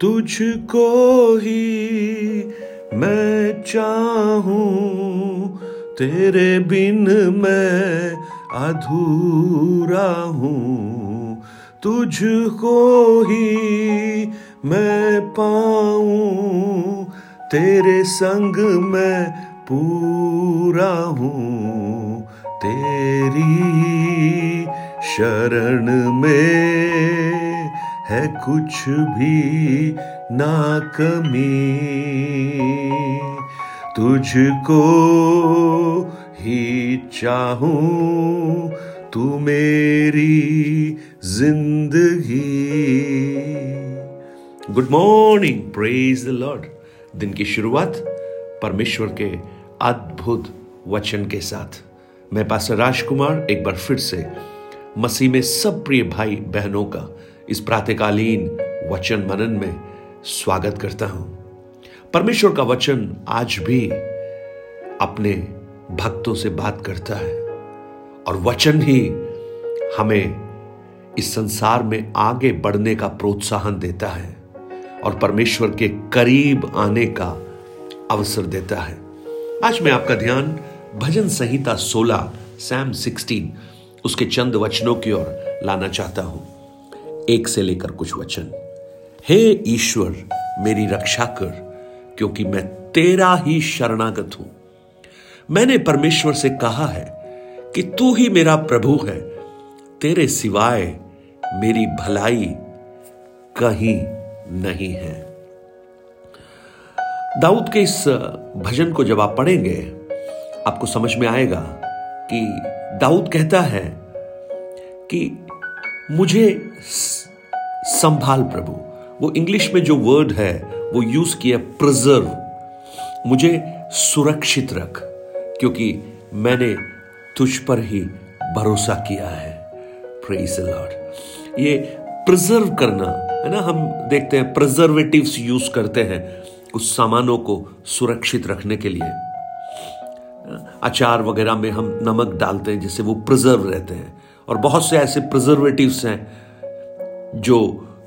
तुझको ही मैं चाहूँ, तेरे बिन मैं अधूरा हूँ। तुझको ही मैं पाऊँ, तेरे संग मैं पूरा हूँ। तेरी शरण में है कुछ भी ना कमी। तुझको ही चाहूँ तू मेरी ज़िंदगी। Good morning praise the Lord दिन की शुरुआत परमेश्वर के अद्भुत वचन के साथ। मैं पास राजकुमार एक बार फिर से मसीह में सब प्रिय भाई बहनों का इस प्रातकालीन वचन मनन में स्वागत करता हूँ। परमेश्वर का वचन आज भी अपने भक्तों से बात करता है और वचन ही हमें इस संसार में आगे बढ़ने का प्रोत्साहन देता है और परमेश्वर के करीब आने का अवसर देता है। आज मैं आपका ध्यान भजन संहिता 16 सैम 16 उसके चंद वचनों की ओर लाना चाहता हूँ। एक से लेकर कुछ वचन। हे ईश्वर, मेरी रक्षा कर, क्योंकि मैं तेरा ही शरणागत हूँ। मैंने परमेश्वर से कहा है कि तू ही मेरा प्रभु है। तेरे सिवाय मेरी भलाई कहीं नहीं है। दाऊद के इस भजन को जब आप पढ़ेंगे, आपको समझ में आएगा कि दाऊद कहता है कि मुझे संभाल प्रभु। वो इंग्लिश में जो वर्ड है, वो यूज़ किया प्रिजर्व मुझे सुरक्षित रख, क्योंकि मैंने तुझ पर ही भरोसा किया है। प्रेज लॉर्ड ये प्रिजर्व करना, है ना, हम देखते हैं प्रिजर्वेटिव्स यूज़ करते हैं कुछ सामानों को सुरक्षित रखने के लिए। अचार वगैरह में हम नमक डालते हैं, जिससे वो प्रिजर्व रहते हैं। और बहुत से ऐसे प्रिजर्वेटिव्स हैं जो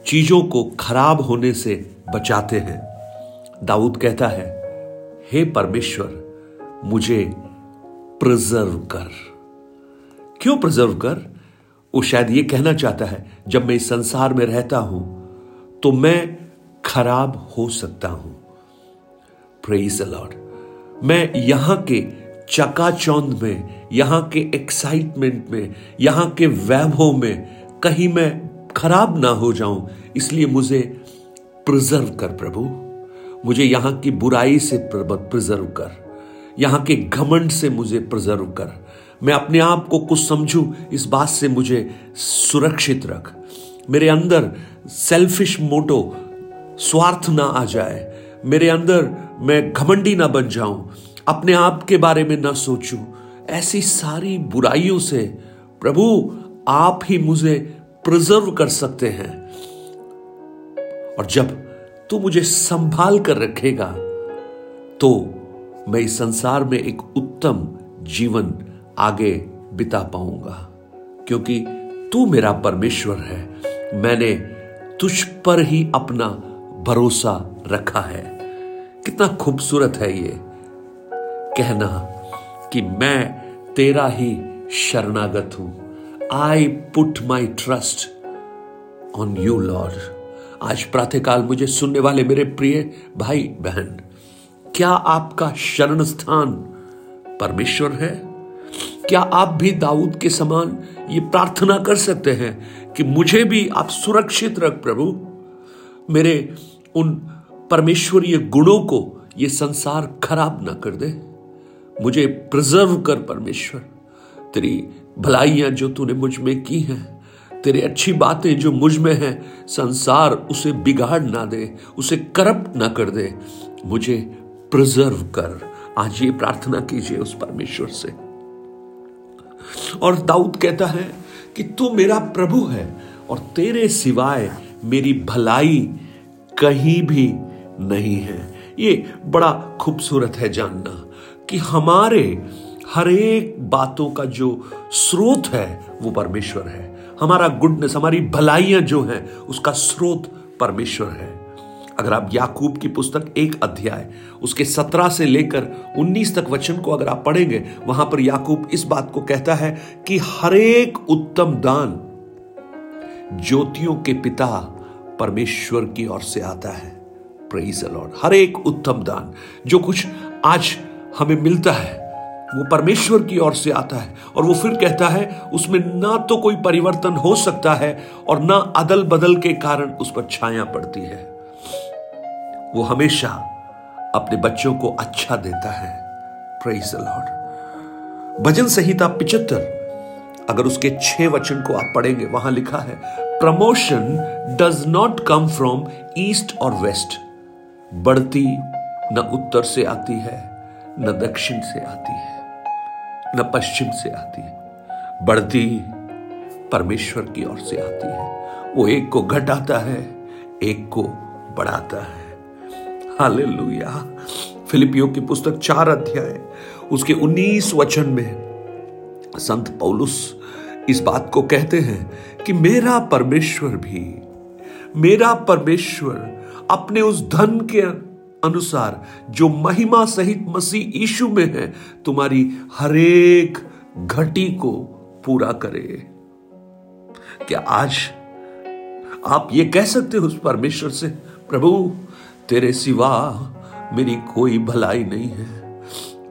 चीज़ों को खराब होने से बचाते हैं। दाऊद कहता है, हे परमेश्वर, मुझे प्रिजर्व कर। क्यों प्रिजर्व कर? वो शायद ये कहना चाहता है, जब मैं इस संसार में रहता हूँ तो मैं खराब हो सकता हूँ। प्रेज लॉर्ड मैं यहाँ के चकाचौंध में, यहाँ के एक्साइटमेंट में, यहाँ के वैभव में कहीं मैं खराब ना हो जाऊँ, इसलिए मुझे प्रिजर्व कर प्रभु। मुझे यहाँ की बुराई से प्रिजर्व कर। यहाँ के घमंड से मुझे प्रिजर्व कर। मैं अपने आप को कुछ समझू, इस बात से मुझे सुरक्षित रख। मेरे अंदर सेल्फिश मोटो स्वार्थ ना आ जाए। मेरे अंदर मैं घमंडी ना बन जाऊँ। अपने आप के बारे में ना सोचूं। ऐसी सारी बुराइयों से प्रभु आप ही मुझे प्रिजर्व कर सकते हैं। और जब तू मुझे संभाल कर रखेगा तो मैं इस संसार में एक उत्तम जीवन आगे बिता पाऊँगा। क्योंकि तू मेरा परमेश्वर है। मैंने तुझ पर ही अपना भरोसा रखा है। कितना खूबसूरत है ये। कहना कि मैं तेरा ही शरणागत हूँ। I put my trust on you Lord आज प्रातःकाल मुझे सुनने वाले मेरे प्रिय भाई बहन, क्या आपका शरण स्थान परमेश्वर है? क्या आप भी दाऊद के समान ये प्रार्थना कर सकते हैं कि मुझे भी आप सुरक्षित रख, प्रभु? मेरे उन परमेश्वरीय गुणों को ये संसार खराब ना कर दे। मुझे प्रिजर्व कर परमेश्वर। तेरी भलाइयाँ जो तूने मुझमें की हैं, तेरी अच्छी बातें जो मुझमें हैं, संसार उसे बिगाड़ ना दे, उसे करप्ट ना कर दे। मुझे प्रिजर्व कर। आज ये प्रार्थना कीजिए उस परमेश्वर से। और दाऊद कहता है कि तू मेरा प्रभु है और तेरे सिवाय मेरी भलाई कहीं भी नहीं है। ये बड़ा खूबसूरत है जानना। कि हमारे हर एक बातों का जो स्रोत है, वो परमेश्वर है। हमारा गुडनेस हमारी भलाइयाँ जो हैं, उसका स्रोत परमेश्वर है। अगर आप याकूब की पुस्तक एक अध्याय, उसके सत्रह से लेकर उन्नीस तक वचन को अगर आप पढ़ेंगे, वहाँ पर याकूब इस बात को कहता है कि हरेक उत्तम दान ज्योतियों के पिता परमेश्वर की ओर से आता है। प्रेज लॉर्ड हर एक उत्तम दान। जो कुछ आज हमें मिलता है। वो परमेश्वर की ओर से आता है और वो फिर कहता है, उसमें ना तो कोई परिवर्तन हो सकता है और ना अदल बदल के कारण उस पर छाया पड़ती है। वो हमेशा अपने बच्चों को अच्छा देता है। लॉर्ड भजन संहिता पिचहत्तर, अगर उसके छह वचन को आप पढ़ेंगे, वहाँ लिखा है, promotion does not come from east और वेस्ट, बढ़ती न उत्तर से आती है। न दक्षिण से आती है, न पश्चिम से आती है। बढ़ती परमेश्वर की ओर से आती है। वो एक को घटाता है, एक को बढ़ाता है। हालेलुया। फिलिपियो की पुस्तक चार अध्याय, उसके उन्नीस वचन में संत पौलुस इस बात को कहते हैं कि मेरा परमेश्वर भी, मेरा परमेश्वर अपने उस धन के अनुसार, जो महिमा सहित मसीह यीशु में है, तुम्हारी हरेक घटी को पूरा करे। क्या आज आप ये कह सकते हो उस परमेश्वर से, प्रभु, तेरे सिवा मेरी कोई भलाई नहीं है।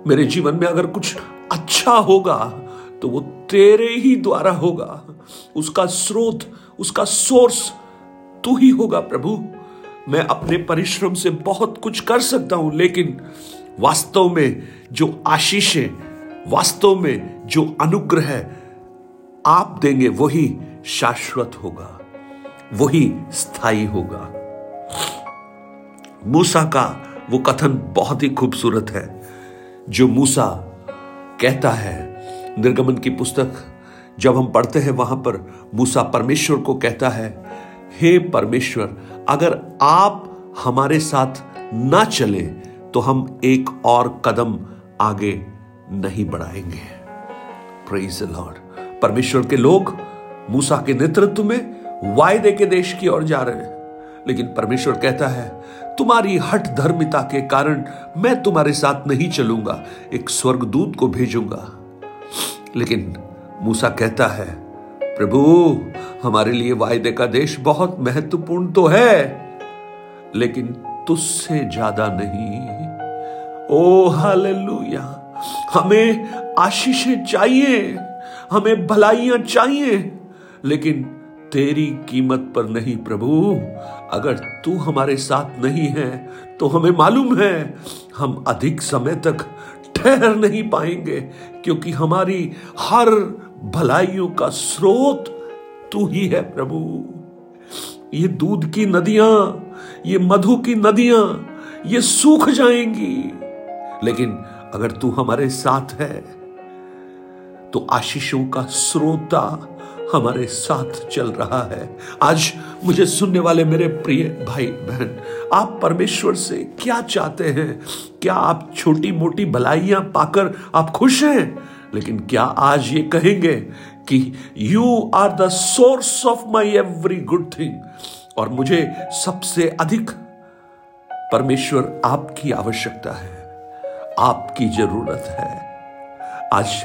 मेरे जीवन में अगर कुछ अच्छा होगा तो वो तेरे ही द्वारा होगा। उसका स्रोत, उसका सोर्स तू ही होगा, प्रभु। मैं अपने परिश्रम से बहुत कुछ कर सकता हूँ, लेकिन वास्तव में जो आशीषें, वास्तव में जो अनुग्रह आप देंगे, वही शाश्वत होगा, वही स्थायी होगा। मूसा का वो कथन बहुत ही खूबसूरत है, जो मूसा कहता है निर्गमन की पुस्तक। जब हम पढ़ते हैं, वहाँ पर मूसा परमेश्वर को कहता है, हे परमेश्वर अगर आप हमारे साथ ना चले तो हम एक और कदम आगे नहीं बढ़ाएँगे। लॉर्ड परमेश्वर के लोग मूसा के नेतृत्व में वायदे के देश की ओर जा रहे हैं। लेकिन परमेश्वर कहता है, तुम्हारी हट धर्मिता के कारण मैं तुम्हारे साथ नहीं चलूँगा, एक स्वर्गदूत को भेजूँगा। लेकिन मूसा कहता है प्रभु, हमारे लिए वायदे का देश बहुत महत्वपूर्ण तो है, लेकिन तुझसे ज़्यादा नहीं। Oh hallelujah. हमें आशीषें चाहिए, हमें भलाइयाँ चाहिए, लेकिन तेरी कीमत पर नहीं प्रभु। अगर तू हमारे साथ नहीं है तो हमें मालूम है, हम अधिक समय तक ठहर नहीं पाएँगे, क्योंकि हमारी हर भलाइयों का स्रोत तू ही है प्रभु। ये दूध की नदियाँ, ये मधु की नदियाँ, ये सूख जाएँगी। लेकिन अगर तू हमारे साथ है तो आशीषों का स्रोता हमारे साथ चल रहा है। आज मुझे सुनने वाले मेरे प्रिय भाई बहन, आप परमेश्वर से क्या चाहते हैं? क्या आप छोटी मोटी भलाइयाँ पाकर आप खुश हैं? लेकिन क्या आज ये कहेंगे कि you are the source of my every good thing और मुझे सबसे अधिक परमेश्वर आपकी आवश्यकता है, आपकी ज़रूरत है। आज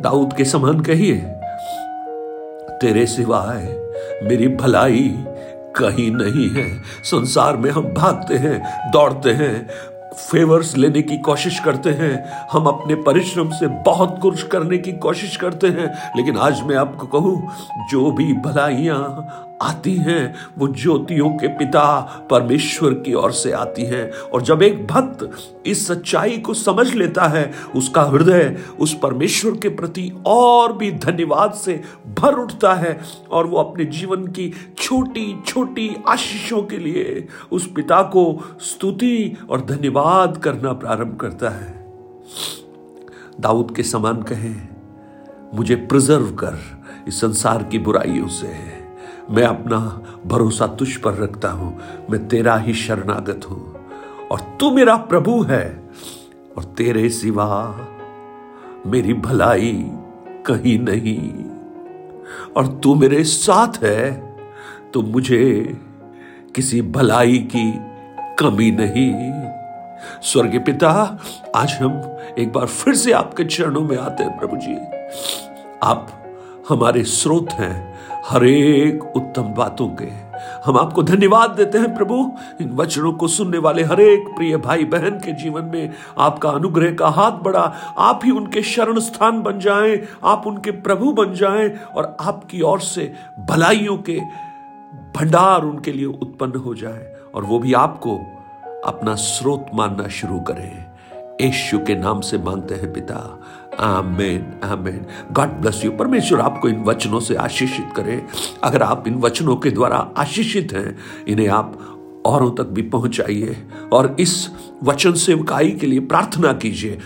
दाऊद के समान कहिए, तेरे सिवाय मेरी भलाई कहीं नहीं है। संसार में हम भागते हैं, दौड़ते हैं फेवर्स लेने की कोशिश करते हैं। हम अपने परिश्रम से बहुत कुछ करने की कोशिश करते हैं। लेकिन आज मैं आपको कहूँ, जो भी भलाइयाँ आती हैं, वो ज्योतियों के पिता परमेश्वर की ओर से आती हैं। और जब एक भक्त इस सच्चाई को समझ लेता है, उसका हृदय उस परमेश्वर के प्रति और भी धन्यवाद से भर उठता है और वो अपने जीवन की छोटी छोटी आशीषों के लिए उस पिता को स्तुति और धन्यवाद करना प्रारंभ करता है। दाऊद के समान कहें, मुझे प्रिजर्व कर इस संसार की बुराइयों से। है मैं अपना भरोसा तुझ पर रखता हूँ। मैं तेरा ही शरणागत हूँ। और तू मेरा प्रभु है, और तेरे सिवा मेरी भलाई कहीं नहीं। और तू मेरे साथ है तो मुझे किसी भलाई की कमी नहीं। स्वर्गीय पिता, आज हम एक बार फिर से आपके चरणों में आते हैं, प्रभु जी। आप हमारे स्रोत हैं हर एक उत्तम बातों के। हम आपको धन्यवाद देते हैं, प्रभु। इन वचनों को सुनने वाले हर एक प्रिय भाई बहन के जीवन में आपका अनुग्रह का हाथ बढ़ा। आप ही उनके शरण स्थान बन जाएँ, आप उनके प्रभु बन जाएँ और आपकी ओर से भलाइयों के भंडार उनके लिए उत्पन्न हो जाए और वो भी आपको अपना स्रोत मानना शुरू करें। यीशु के नाम से मांगते हैं पिता। Amen amen. God bless you परमेश्वर आपको इन वचनों से आशीषित करे। अगर आप इन वचनों के द्वारा आशीषित हैं, इन्हें आप औरों तक भी पहुंचाइए और इस वचन सेवकाई के लिए प्रार्थना कीजिए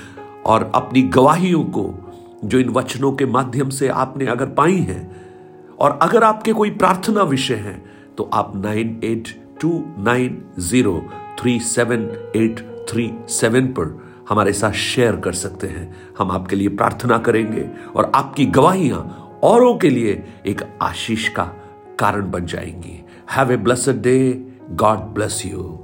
और अपनी गवाहियों को जो इन वचनों के माध्यम से आपने अगर पाई हैं और अगर आपके कोई प्रार्थना विषय हैं तो आप nine eight two nine zero three seven eight three seven पर हमारे साथ शेयर कर सकते हैं। हम आपके लिए प्रार्थना करेंगे और आपकी गवाहियाँ औरों के लिए एक आशीष का कारण बन जाएँगी। Have a blessed day God bless you